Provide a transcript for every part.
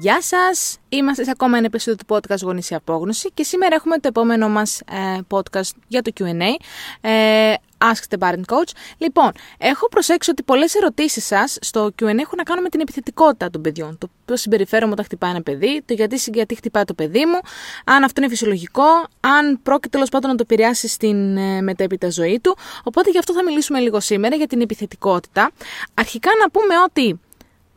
Γεια σας! Είμαστε σε ακόμα ένα επεισόδιο του podcast Γονείς Απόγνωση και σήμερα έχουμε το επόμενο μας ε, podcast για το Q&A. Ε, Ask the Parent Coach. Λοιπόν, έχω προσέξει ότι πολλές ερωτήσεις σας στο Q&A έχουν να κάνουν με την επιθετικότητα των παιδιών. Το πώς συμπεριφέρομαι όταν χτυπάει ένα παιδί, το γιατί, γιατί χτυπάει το παιδί μου, αν αυτό είναι φυσιολογικό, αν πρόκειται τέλος πάντων να το επηρεάσει στην ε, μετέπειτα ζωή του. Οπότε γι' αυτό θα μιλήσουμε λίγο σήμερα για την επιθετικότητα. Αρχικά να πούμε ότι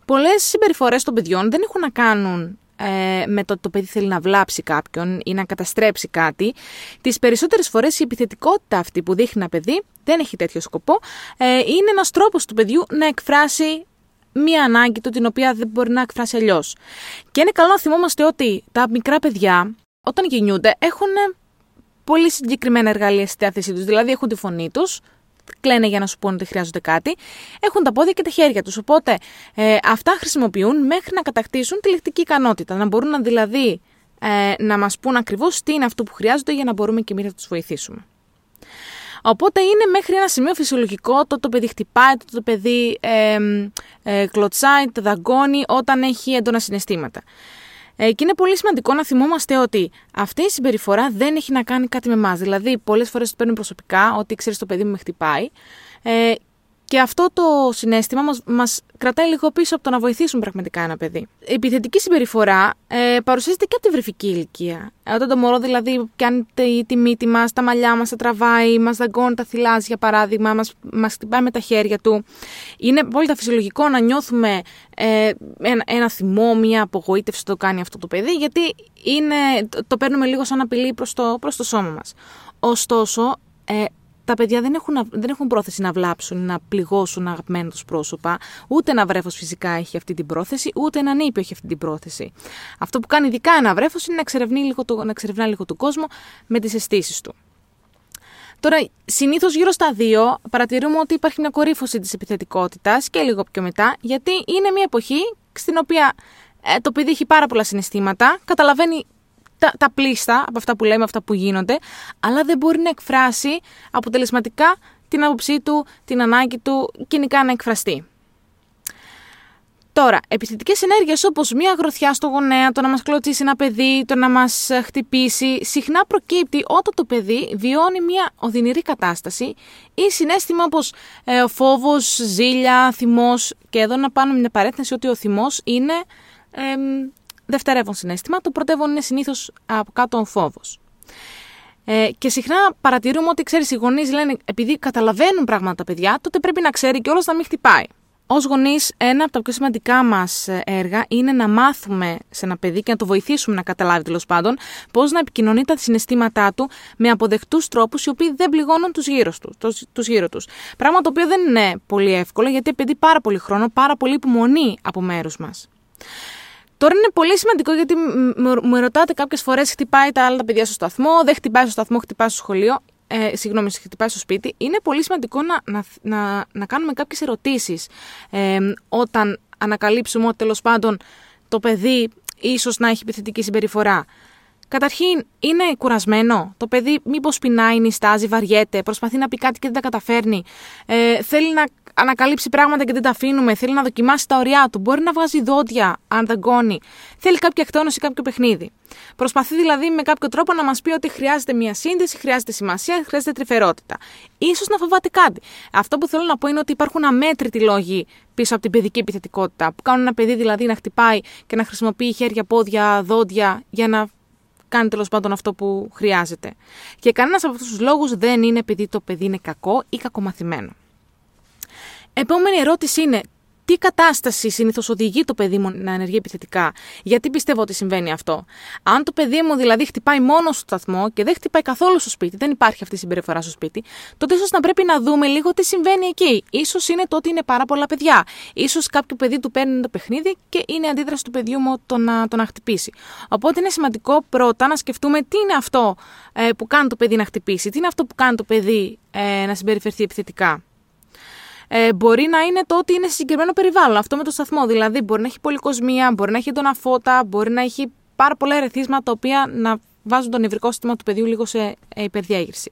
πολλές συμπεριφορές των παιδιών δεν έχουν να κάνουν ε, με το ότι το παιδί θέλει να βλάψει κάποιον ή να καταστρέψει κάτι. Τις περισσότερες φορές η επιθετικότητα αυτή που δείχνει ένα παιδί δεν έχει τέτοιο σκοπό. Ε, είναι ένας τρόπος του παιδιού να εκφράσει μία ανάγκη του την οποία δεν μπορεί να εκφράσει αλλιώς. Και είναι καλό να θυμόμαστε ότι τα μικρά παιδιά όταν γεννιούνται έχουν πολύ συγκεκριμένα εργαλεία στη διάθεσή τους. Δηλαδή έχουν τη φωνή τους, κλαίνε για να σου πούνε ότι χρειάζονται κάτι, έχουν τα πόδια και τα χέρια τους. Οπότε ε, αυτά χρησιμοποιούν μέχρι να κατακτήσουν τη λεκτική ικανότητα. Να μπορούν να δηλαδή ε, να μας πούν ακριβώς τι είναι αυτό που χρειάζονται για να μπορούμε και εμείς να τους βοηθήσουμε. Οπότε είναι μέχρι ένα σημείο φυσιολογικό το το παιδί χτυπάει, το το παιδί ε, ε, κλωτσάει, το δαγκώνει όταν έχει έντονα συναισθήματα. Ε, και είναι πολύ σημαντικό να θυμόμαστε ότι αυτή η συμπεριφορά δεν έχει να κάνει κάτι με εμάς. Δηλαδή, πολλές φορές το παίρνουν προσωπικά ότι ξέρεις το παιδί μου με χτυπάει. Ε, και αυτό το συνέστημα μας, μας κρατάει λίγο πίσω από το να βοηθήσουμε πραγματικά ένα παιδί. Η επιθετική συμπεριφορά ε, παρουσιάζεται και από τη βρεφική ηλικία. Ε, όταν το μωρό δηλαδή πιάνει τη, τη μύτη μας, τα μαλλιά μας, τα τραβάει, μας δαγκώνει τα θυλάζει για παράδειγμα, μας, μας χτυπάει με τα χέρια του. Είναι πολύ φυσιολογικό να νιώθουμε ε, ένα, ένα θυμό, μια απογοήτευση το κάνει αυτό το παιδί, γιατί είναι, το, το παίρνουμε λίγο σαν απειλή προς το, προς το σώμα μας. Ωστόσο, ε, τα παιδιά δεν έχουν, δεν έχουν πρόθεση να βλάψουν, να πληγώσουν αγαπημένα τους πρόσωπα. Ούτε ένα βρέφος φυσικά έχει αυτή την πρόθεση, ούτε ένα νήπιο έχει αυτή την πρόθεση. Αυτό που κάνει ειδικά ένα βρέφος είναι να εξερευνά λίγο, το, να εξερευνά λίγο τον κόσμο με τις αισθήσεις του. Τώρα, συνήθως γύρω στα δύο παρατηρούμε ότι υπάρχει μια κορύφωση της επιθετικότητας και λίγο πιο μετά, γιατί είναι μια εποχή στην οποία ε, το παιδί έχει πάρα πολλά συναισθήματα, καταλαβαίνει τα, τα πλήστα από αυτά που λέμε, αυτά που γίνονται, αλλά δεν μπορεί να εκφράσει αποτελεσματικά την άποψή του, την ανάγκη του, κοινικά να εκφραστεί. Τώρα, επιθετικές ενέργειες όπως μία γροθιά στο γονέα, το να μας κλωτσίσει ένα παιδί, το να μας χτυπήσει, συχνά προκύπτει όταν το παιδί βιώνει μία οδυνηρή κατάσταση ή συνέστημα όπως ε, φόβος, ζήλια, θυμός και εδώ να πάμε μια παρέθεση ότι ο θυμός είναι δευτερεύον συνέστημα, το πρωτεύον είναι συνήθως από κάτω ο φόβος. Ε, και συχνά παρατηρούμε ότι ξέρεις, οι γονείς λένε επειδή καταλαβαίνουν πράγματα τα παιδιά, τότε πρέπει να ξέρει και όλος να μην χτυπάει. Ω γονείς, ένα από τα πιο σημαντικά μας έργα είναι να μάθουμε σε ένα παιδί και να το βοηθήσουμε να καταλάβει τέλος πάντων πώς να επικοινωνεί τα συναισθήματά του με αποδεκτούς τρόπους οι οποίοι δεν πληγώνουν τους γύρω του. Τους γύρω τους. Πράγμα το οποίο δεν είναι πολύ εύκολο γιατί απαιτεί πάρα πολύ χρόνο, πάρα πολύ υπομονή από μέρους μας. Τώρα είναι πολύ σημαντικό γιατί μου ρωτάτε κάποιες φορές χτυπάει τα άλλα τα παιδιά στο σταθμό, δεν χτυπάει στο σταθμό, χτυπάει στο σχολείο. Ε, συγγνώμη, χτυπάει στο σπίτι. Είναι πολύ σημαντικό να, να, να, να κάνουμε κάποιες ερωτήσεις ε, όταν ανακαλύψουμε ότι τέλος πάντων το παιδί ίσως να έχει επιθετική συμπεριφορά. Καταρχήν, είναι κουρασμένο; Το παιδί μήπως πεινάει, νιστάζει, βαριέται, προσπαθεί να πει κάτι και δεν τα καταφέρνει; Ε, θέλει να ανακαλύψει πράγματα και δεν τα αφήνουμε. Θέλει να δοκιμάσει τα ωριά του. Μπορεί να βγάζει δόντια αν δαγκώνει. Θέλει κάποια εκτόνωση, κάποιο παιχνίδι. Προσπαθεί δηλαδή με κάποιο τρόπο να μας πει ότι χρειάζεται μια σύνδεση, χρειάζεται σημασία, χρειάζεται τρυφερότητα. σω να φοβάται κάτι. Αυτό που θέλω να πω είναι ότι υπάρχουν αμέτρητοι λόγοι πίσω από την παιδική επιθετικότητα. Που κάνουν ένα παιδί δηλαδή να χτυπάει και να χρησιμοποιεί χέρια, πόδια, δόντια για να κάνει τέλος πάντων αυτό που χρειάζεται. Και κανένας από αυτούς τους λόγους δεν είναι επειδή το παιδί είναι κακό ή κακομαθημένο. Επόμενη ερώτηση είναι τι κατάσταση συνήθως οδηγεί το παιδί μου να ενεργεί επιθετικά; Γιατί πιστεύω ότι συμβαίνει αυτό; Αν το παιδί μου δηλαδή χτυπάει μόνο στο σταθμό και δεν χτυπάει καθόλου στο σπίτι, δεν υπάρχει αυτή η συμπεριφορά στο σπίτι, τότε ίσως να πρέπει να δούμε λίγο τι συμβαίνει εκεί. σω είναι το ότι είναι πάρα πολλά παιδιά. σω κάποιο παιδί του παίρνει το παιχνίδι και είναι αντίδραση του παιδιού μου το να, το να χτυπήσει. Οπότε είναι σημαντικό πρώτα να σκεφτούμε τι είναι αυτό ε, που κάνει το παιδί να χτυπήσει, τι είναι αυτό που κάνει το παιδί ε, να συμπεριφερθεί επιθετικά ε, μπορεί να είναι το ότι είναι σε συγκεκριμένο περιβάλλον. Αυτό με το σταθμό. Δηλαδή, μπορεί να έχει πολυκοσμία, μπορεί να έχει έντονα φώτα, μπορεί να έχει πάρα πολλά ερεθίσματα τα οποία να βάζουν το νευρικό σύστημα του παιδιού λίγο σε ε, υπερδιέγερση.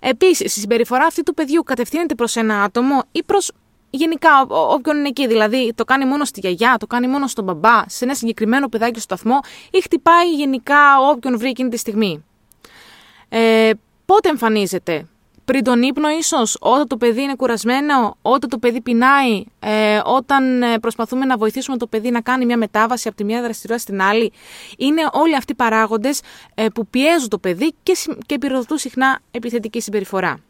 Επίσης, η συμπεριφορά αυτή του παιδιού κατευθύνεται προς ένα άτομο ή προς γενικά όποιον είναι εκεί. Δηλαδή το κάνει μόνο στη γιαγιά, το κάνει μόνο στον μπαμπά, σε ένα συγκεκριμένο παιδάκι στο σταθμό ή χτυπάει γενικά όποιον βρει εκείνη τη στιγμή. Ε, πότε εμφανίζεται, πριν τον ύπνο ίσως, όταν το παιδί είναι κουρασμένο, όταν το παιδί πεινάει, ε, όταν ε, προσπαθούμε να βοηθήσουμε το παιδί να κάνει μια μετάβαση από τη μια δραστηριότητα στην άλλη. Είναι όλοι αυτοί οι παράγοντες ε, που πιέζουν το παιδί και, και επιρροδοτούν συχνά επιθετική συμπεριφορά.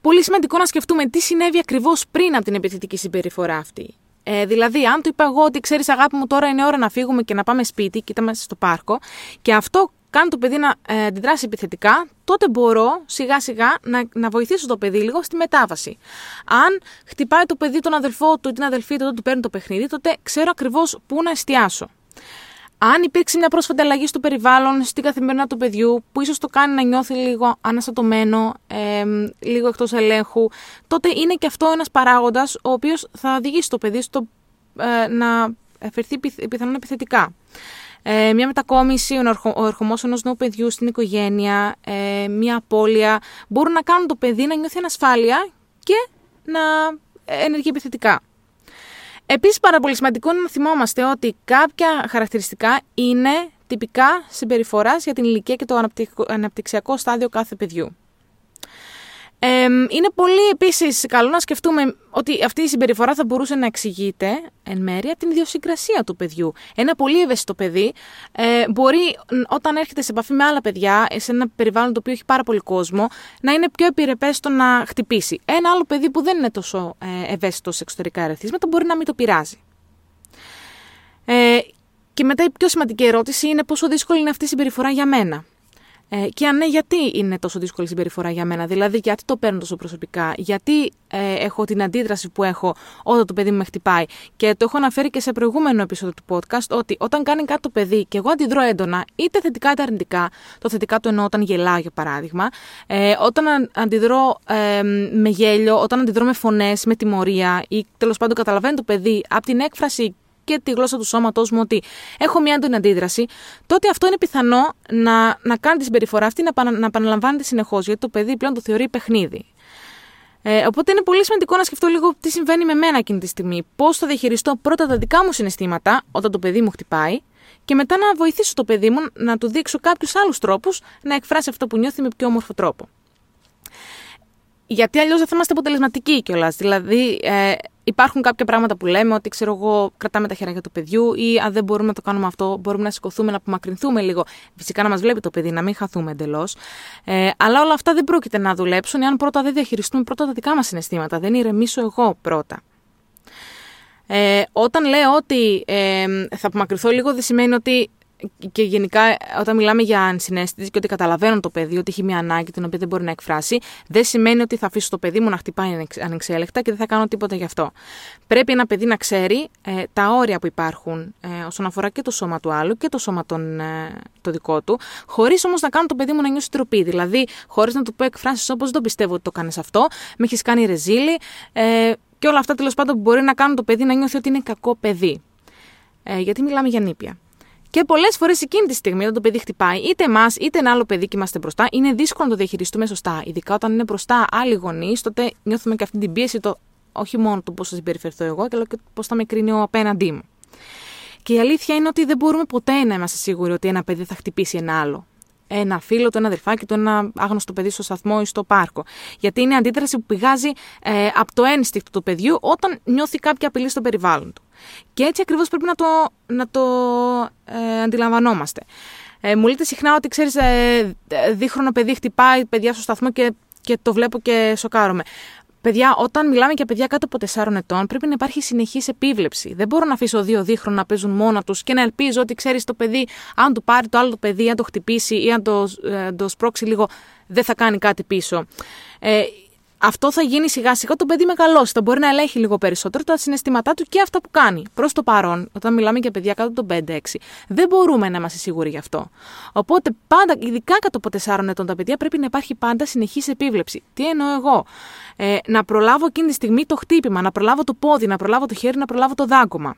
Πολύ σημαντικό να σκεφτούμε τι συνέβη ακριβώς πριν από την επιθετική συμπεριφορά αυτή. Ε, δηλαδή, αν του είπα εγώ ότι ξέρεις, αγάπη μου, τώρα είναι ώρα να φύγουμε και να πάμε σπίτι, και είμαστε στο πάρκο, και αυτό κάνει το παιδί να ε, αντιδράσει επιθετικά, τότε μπορώ σιγά σιγά να, να βοηθήσω το παιδί λίγο στη μετάβαση. Αν χτυπάει το παιδί τον αδελφό του ή την αδελφή του, όταν του παίρνει το παιχνίδι, τότε ξέρω ακριβώς πού να εστιάσω. Αν υπήρξε μια πρόσφατη αλλαγή στο περιβάλλον, στην καθημερινά του παιδιού, που ίσως το κάνει να νιώθει λίγο αναστατωμένο, ε, λίγο εκτός ελέγχου, τότε είναι και αυτό ένας παράγοντας ο οποίος θα οδηγήσει το παιδί στο ε, να φερθεί πιθανόν επιθετικά. Ε, μια μετακόμιση, ο ερχομός ενός νέου παιδιού στην οικογένεια, ε, μια απώλεια, μπορούν να κάνουν το παιδί να νιώθει ανασφάλεια και να ενεργεί επιθετικά. Επίσης πάρα πολύ σημαντικό είναι να θυμόμαστε ότι κάποια χαρακτηριστικά είναι τυπικά συμπεριφοράς για την ηλικία και το αναπτυξιακό στάδιο κάθε παιδιού. Ε, είναι πολύ επίσης καλό να σκεφτούμε ότι αυτή η συμπεριφορά θα μπορούσε να εξηγείται εν μέρει από την ιδιοσυγκρασία του παιδιού. Ένα πολύ ευαίσθητο παιδί ε, μπορεί όταν έρχεται σε επαφή με άλλα παιδιά, σε ένα περιβάλλον το οποίο έχει πάρα πολύ κόσμο, να είναι πιο επιρρεπές στο να χτυπήσει. Ένα άλλο παιδί που δεν είναι τόσο ε, ευαίσθητο σε εξωτερικά ερεθίσματα μπορεί να μην το πειράζει. Ε, και μετά η πιο σημαντική ερώτηση είναι πόσο δύσκολη είναι αυτή η συμπεριφορά για μένα. Ε, και αν ναι, γιατί είναι τόσο δύσκολη η συμπεριφορά για μένα, δηλαδή γιατί το παίρνω τόσο προσωπικά, γιατί ε, έχω την αντίδραση που έχω όταν το παιδί μου με χτυπάει; Και το έχω αναφέρει και σε προηγούμενο επεισόδιο του podcast, ότι όταν κάνει κάτι το παιδί και εγώ αντιδρώ έντονα, είτε θετικά είτε αρνητικά, το θετικά το εννοώ όταν γελάω για παράδειγμα, ε, όταν αντιδρώ ε, με γέλιο, όταν αντιδρώ με φωνές, με τιμωρία ή τέλος πάντων καταλαβαίνει το παιδί από την έκφραση και τη γλώσσα του σώματός μου ότι έχω μια έντονη αντίδραση, τότε αυτό είναι πιθανό να, να κάνει τη συμπεριφορά αυτή να, να επαναλαμβάνεται συνεχώς, γιατί το παιδί πλέον το θεωρεί παιχνίδι. Ε, οπότε είναι πολύ σημαντικό να σκεφτώ λίγο τι συμβαίνει με μένα εκείνη τη στιγμή. Πώς θα διαχειριστώ πρώτα τα δικά μου συναισθήματα όταν το παιδί μου χτυπάει και μετά να βοηθήσω το παιδί μου να του δείξω κάποιους άλλους τρόπους να εκφράσει αυτό που νιώθει με πιο όμορφο τρόπο. Γιατί αλλιώς δεν θα είμαστε αποτελεσματικοί κιόλας. Δηλαδή, ε, υπάρχουν κάποια πράγματα που λέμε ότι ξέρω εγώ, κρατάμε τα χέρια του παιδιού ή αν δεν μπορούμε να το κάνουμε αυτό, μπορούμε να σηκωθούμε, να απομακρυνθούμε λίγο. Φυσικά να μας βλέπει το παιδί, να μην χαθούμε εντελώς. Ε, αλλά όλα αυτά δεν πρόκειται να δουλέψουν εάν πρώτα δεν διαχειριστούμε πρώτα τα δικά μας συναισθήματα. Δεν ηρεμήσω εγώ πρώτα. Ε, όταν λέω ότι ε, θα απομακρυνθώ λίγο, δεν σημαίνει ότι και γενικά όταν μιλάμε για ανσυναίσθηση και ότι καταλαβαίνω το παιδί ότι έχει μια ανάγκη την οποία δεν μπορεί να εκφράσει, δεν σημαίνει ότι θα αφήσω το παιδί μου να χτυπάει ανεξέλεκτα και δεν θα κάνω τίποτα γι' αυτό. Πρέπει ένα παιδί να ξέρει ε, τα όρια που υπάρχουν ε, όσον αφορά και το σώμα του άλλου και το σώμα τον, ε, το δικό του, χωρίς όμως να κάνω το παιδί μου να νιώσει τροπή. Δηλαδή, χωρίς να του πω εκφράσεις όπως δεν πιστεύω ότι το κάνεις αυτό, με έχεις κάνει ρεζίλη ε, και όλα αυτά τέλος πάντων που μπορεί να κάνουν το παιδί να νιώθει ότι είναι κακό παιδί. Ε, γιατί μιλάμε για νήπια. Και πολλές φορές εκείνη τη στιγμή, όταν το παιδί χτυπάει, είτε εμάς είτε ένα άλλο παιδί και είμαστε μπροστά, είναι δύσκολο να το διαχειριστούμε σωστά. Ειδικά όταν είναι μπροστά άλλοι γονείς, τότε νιώθουμε και αυτή την πίεση, το, όχι μόνο το πώς θα συμπεριφερθώ εγώ, αλλά και πώς θα με κρίνει ο απέναντί μου. Και η αλήθεια είναι ότι δεν μπορούμε ποτέ να είμαστε σίγουροι ότι ένα παιδί θα χτυπήσει ένα άλλο. Ένα φίλο του, ένα αδερφάκι του, ένα άγνωστο παιδί στο σταθμό ή στο πάρκο. Γιατί είναι αντίδραση που πηγάζει ε, από το ένστικτο του παιδιού όταν νιώθει κάποια απειλή στο περιβάλλον του. Και έτσι ακριβώς πρέπει να το, να το ε, αντιλαμβανόμαστε. Ε, μου λέτε συχνά ότι ξέρεις, ε, δίχρονο παιδί χτυπάει παιδιά στο σταθμό και, και το βλέπω και σοκάρομαι. Παιδιά, όταν μιλάμε για παιδιά κάτω από 4 ετών, πρέπει να υπάρχει συνεχής επίβλεψη. Δεν μπορώ να αφήσω δύο δίχρονα να παίζουν μόνα τους και να ελπίζω ότι ξέρεις το παιδί, αν του πάρει το άλλο το παιδί, αν το χτυπήσει ή αν το, ε, το σπρώξει λίγο, δεν θα κάνει κάτι πίσω. Ε, αυτό θα γίνει σιγά σιγά το παιδί μεγαλώσει. Θα μπορεί να ελέγχει λίγο περισσότερο τα συναισθήματά του και αυτά που κάνει. Προς το παρόν, όταν μιλάμε για παιδιά κάτω των 5-6, δεν μπορούμε να είμαστε σίγουροι γι' αυτό. Οπότε, πάντα, ειδικά κάτω από 4 ετών τα παιδιά, πρέπει να υπάρχει πάντα συνεχής επίβλεψη. Τι εννοώ εγώ; Ε, να προλάβω εκείνη τη στιγμή το χτύπημα, να προλάβω το πόδι, να προλάβω το χέρι, να προλάβω το δάγκωμα.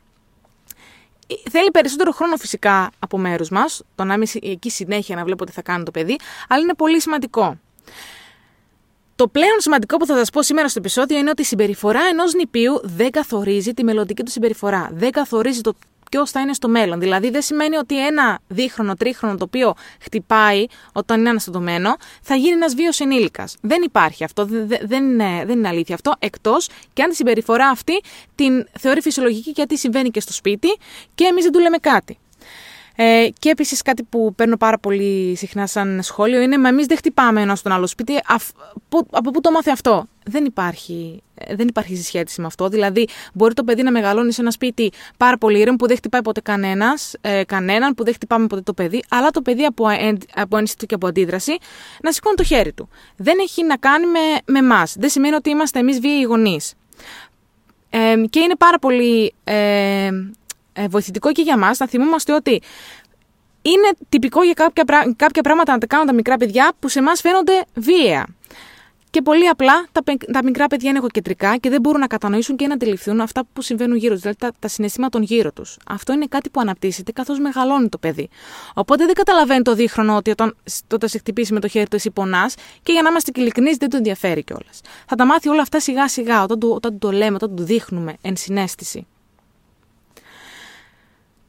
Ε, θέλει περισσότερο χρόνο φυσικά από μέρους μας, το να είμαι εκεί συνέχεια να βλέπω τι θα κάνει το παιδί, αλλά είναι πολύ σημαντικό. Το πλέον σημαντικό που θα σας πω σήμερα στο επεισόδιο είναι ότι η συμπεριφορά ενός νηπίου δεν καθορίζει τη μελλοντική του συμπεριφορά. Δεν καθορίζει το ποιος θα είναι στο μέλλον. Δηλαδή, δεν σημαίνει ότι ένα δίχρονο, τρίχρονο το οποίο χτυπάει όταν είναι αναστατωμένο θα γίνει ένας βίος ενήλικας. Δεν υπάρχει αυτό. Δεν, είναι, δεν είναι αλήθεια αυτό. Εκτός και αν τη συμπεριφορά αυτή την θεωρεί φυσιολογική γιατί συμβαίνει και στο σπίτι και εμείς δεν του λέμε κάτι. Ε, και επίσης κάτι που παίρνω πάρα πολύ συχνά σαν σχόλιο είναι: Μα εμείς δεν χτυπάμε ένα στον άλλο σπίτι. από πού το μάθε αυτό; Δεν υπάρχει, ε, δεν υπάρχει συσχέτιση με αυτό. Δηλαδή, μπορεί το παιδί να μεγαλώνει σε ένα σπίτι πάρα πολύ ήρεμο που δεν χτυπάει ποτέ κανένας, ε, κανέναν, που δεν χτυπάμε ποτέ το παιδί, αλλά το παιδί από, από ένστικτο και από αντίδραση να σηκώνει το χέρι του. Δεν έχει να κάνει με εμάς. Δεν σημαίνει ότι είμαστε εμείς βίαιοι γονείς. Ε, και είναι πάρα πολύ ε, ε, βοηθητικό και για μας να θυμόμαστε ότι είναι τυπικό για κάποια, κάποια πράγματα να τα κάνουν τα μικρά παιδιά που σε εμάς φαίνονται βίαια. Και πολύ απλά τα, τα μικρά παιδιά είναι εγωκεντρικά και δεν μπορούν να κατανοήσουν και να αντιληφθούν αυτά που συμβαίνουν γύρω τους, δηλαδή τα, τα συναισθήματα των γύρω τους. Αυτό είναι κάτι που αναπτύσσεται καθώς μεγαλώνει το παιδί. Οπότε δεν καταλαβαίνει το δίχρονο ότι όταν, όταν σε χτυπήσει με το χέρι του εσύ πονάς και για να είμαστε ειλικρινείς δεν τον ενδιαφέρει κιόλας. Θα τα μάθει όλα αυτά σιγά σιγά όταν του, όταν το λέμε, όταν του δείχνουμε εν συνέστηση.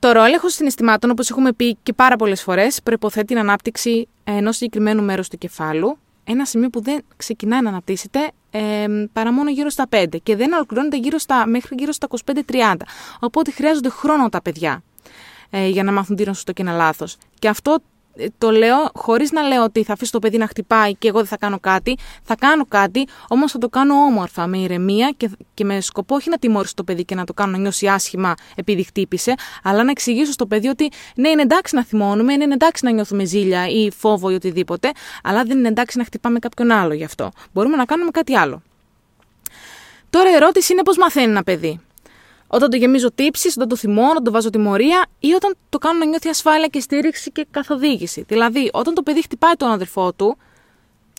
Το έλεγχο συναισθημάτων, όπως έχουμε πει και πάρα πολλές φορές, προποθέτει την ανάπτυξη ενός συγκεκριμένου μέρους του κεφάλου. Ένα σημείο που δεν ξεκινάει να αναπτύσσεται ε, παρά μόνο γύρω στα 5 και δεν ολοκληρώνεται γύρω στα, μέχρι γύρω στα 25-30. Οπότε χρειάζονται χρόνο τα παιδιά ε, για να μάθουν τι είναι σωστό και ένα λάθος. Και αυτό ε, το λέω χωρίς να λέω ότι θα αφήσω το παιδί να χτυπάει και εγώ δεν θα κάνω κάτι. Θα κάνω κάτι, όμως θα το κάνω όμορφα, με ηρεμία και, και με σκοπό όχι να τιμωρήσω το παιδί και να το κάνω να νιώσει άσχημα επειδή χτύπησε, αλλά να εξηγήσω στο παιδί ότι ναι, είναι εντάξει να θυμώνουμε, ναι, είναι εντάξει να νιώθουμε ζήλια ή φόβο ή οτιδήποτε, αλλά δεν είναι εντάξει να χτυπάμε κάποιον άλλο γι' αυτό. Μπορούμε να κάνουμε κάτι άλλο. Τώρα η ερώτηση είναι πώς μαθαίνει ένα παιδί όταν το γεμίζω τύψεις, όταν το θυμώνω, όταν το βάζω τιμωρία ή όταν το κάνω να νιώθει ασφάλεια και στήριξη και καθοδήγηση. Δηλαδή, όταν το παιδί χτυπάει τον αδερφό του,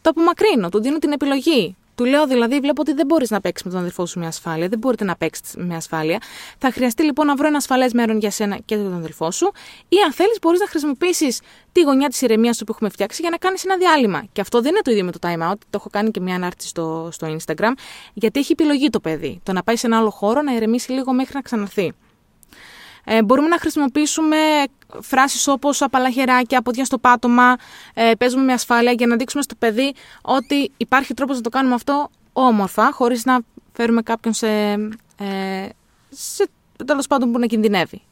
το απομακρύνω, του δίνω την επιλογή. Του λέω δηλαδή, βλέπω ότι δεν μπορείς να παίξεις με τον αδερφό σου με ασφάλεια, δεν μπορείτε να παίξετε με ασφάλεια. Θα χρειαστεί λοιπόν να βρω ένα ασφαλές μέρος για σένα και τον αδερφό σου, ή αν θέλεις, μπορείς να χρησιμοποιήσεις τη γωνιά της ηρεμίας που έχουμε φτιάξει για να κάνεις ένα διάλειμμα. Και αυτό δεν είναι το ίδιο με το time out, το έχω κάνει και μια ανάρτηση στο, στο Instagram, γιατί έχει επιλογή το παιδί. Το να πάει σε ένα άλλο χώρο, να ηρεμήσει λίγο μέχρι να ξαναρθεί. Ε, μπορούμε να χρησιμοποιήσουμε φράσεις όπως απαλαχεράκια, πόδια στο πάτωμα, ε, παίζουμε με ασφάλεια για να δείξουμε στο παιδί ότι υπάρχει τρόπος να το κάνουμε αυτό όμορφα, χωρίς να φέρουμε κάποιον σε, ε, σε τέλος πάντων που να κινδυνεύει.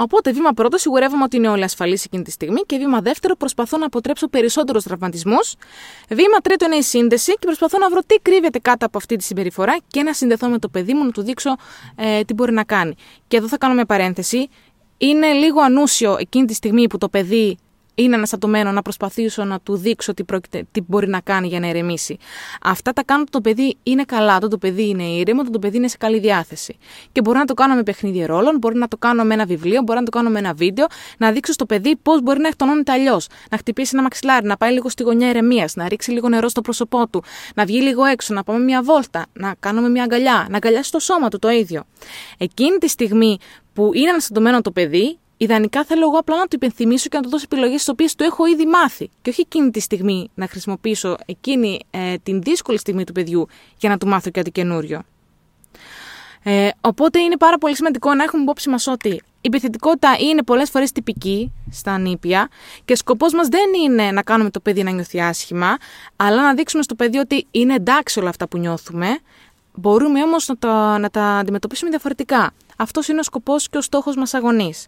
Οπότε, βήμα πρώτο, σιγουρεύομαι ότι είναι όλοι ασφαλείς εκείνη τη στιγμή. Και βήμα δεύτερο, προσπαθώ να αποτρέψω περισσότερους τραυματισμούς. Βήμα τρίτο είναι η σύνδεση και προσπαθώ να βρω τι κρύβεται κάτω από αυτή τη συμπεριφορά και να συνδεθώ με το παιδί μου, να του δείξω ε, τι μπορεί να κάνει. Και εδώ θα κάνω μια παρένθεση. Είναι λίγο ανούσιο εκείνη τη στιγμή που το παιδί είναι αναστατωμένο να προσπαθήσω να του δείξω τι, πρόκειται, τι μπορεί να κάνει για να ηρεμήσει. Αυτά τα κάνω όταν το παιδί είναι καλά, όταν το παιδί είναι ήρεμο, όταν το παιδί είναι σε καλή διάθεση. Και μπορώ να το κάνω με παιχνίδι ρόλων, μπορώ να το κάνω με ένα βιβλίο, μπορώ να το κάνω με ένα βίντεο, να δείξω στο παιδί πώς μπορεί να εκτονώνεται αλλιώς. Να χτυπήσει ένα μαξιλάρι, να πάει λίγο στη γωνιά ηρεμίας, να ρίξει λίγο νερό στο πρόσωπό του, να βγει λίγο έξω, να πάμε μια βόλτα, να κάνουμε μια αγκαλιά, να αγκαλιάσει το σώμα του το ίδιο. Εκείνη τη στιγμή που είναι αναστατωμένο το παιδί, Ιδανικά θέλω εγώ απλά να του υπενθυμίσω και να του δώσω επιλογές τις οποίες του έχω ήδη μάθει. Και όχι εκείνη τη στιγμή να χρησιμοποιήσω εκείνη ε, την δύσκολη στιγμή του παιδιού για να του μάθω κάτι καινούριο. Ε, οπότε είναι πάρα πολύ σημαντικό να έχουμε υπόψη μας ότι η επιθετικότητα είναι πολλές φορές τυπική στα ανήπια και σκοπός μας δεν είναι να κάνουμε το παιδί να νιώθει άσχημα, αλλά να δείξουμε στο παιδί ότι είναι εντάξει όλα αυτά που νιώθουμε. Μπορούμε όμως να, να τα αντιμετωπίσουμε διαφορετικά. Αυτός είναι ο σκοπός και ο στόχος μας αγωνής.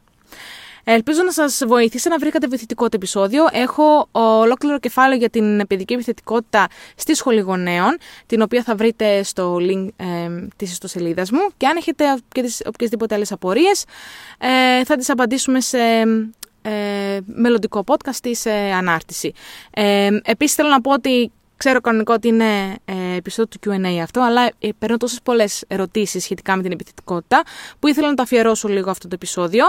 Ελπίζω να σας βοήθησε να βρήκατε βοηθητικό το επεισόδιο. Έχω ολόκληρο κεφάλαιο για την παιδική επιθετικότητα στη σχολή γονέων, την οποία θα βρείτε στο link ε, της ιστοσελίδας μου. Και αν έχετε οποιασδήποτε άλλες απορίες, ε, θα τις απαντήσουμε σε ε, μελλοντικό podcast ή σε ανάρτηση. Ε, επίσης θέλω να πω ότι Ξέρω κανονικό ότι είναι ε, επεισόδιο του QA αυτό, αλλά ε, παίρνω τόσες πολλές ερωτήσεις σχετικά με την επιθετικότητα που ήθελα να το αφιερώσω λίγο αυτό το επεισόδιο.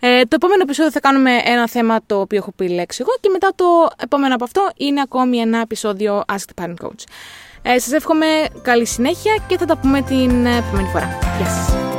Ε, το επόμενο επεισόδιο θα κάνουμε ένα θέμα το οποίο έχω πει λέξη εγώ και μετά το επόμενο από αυτό είναι ακόμη ένα επεισόδιο Ask the Parent Coach. Ε, σας εύχομαι καλή συνέχεια και θα τα πούμε την επόμενη φορά. Γεια σας.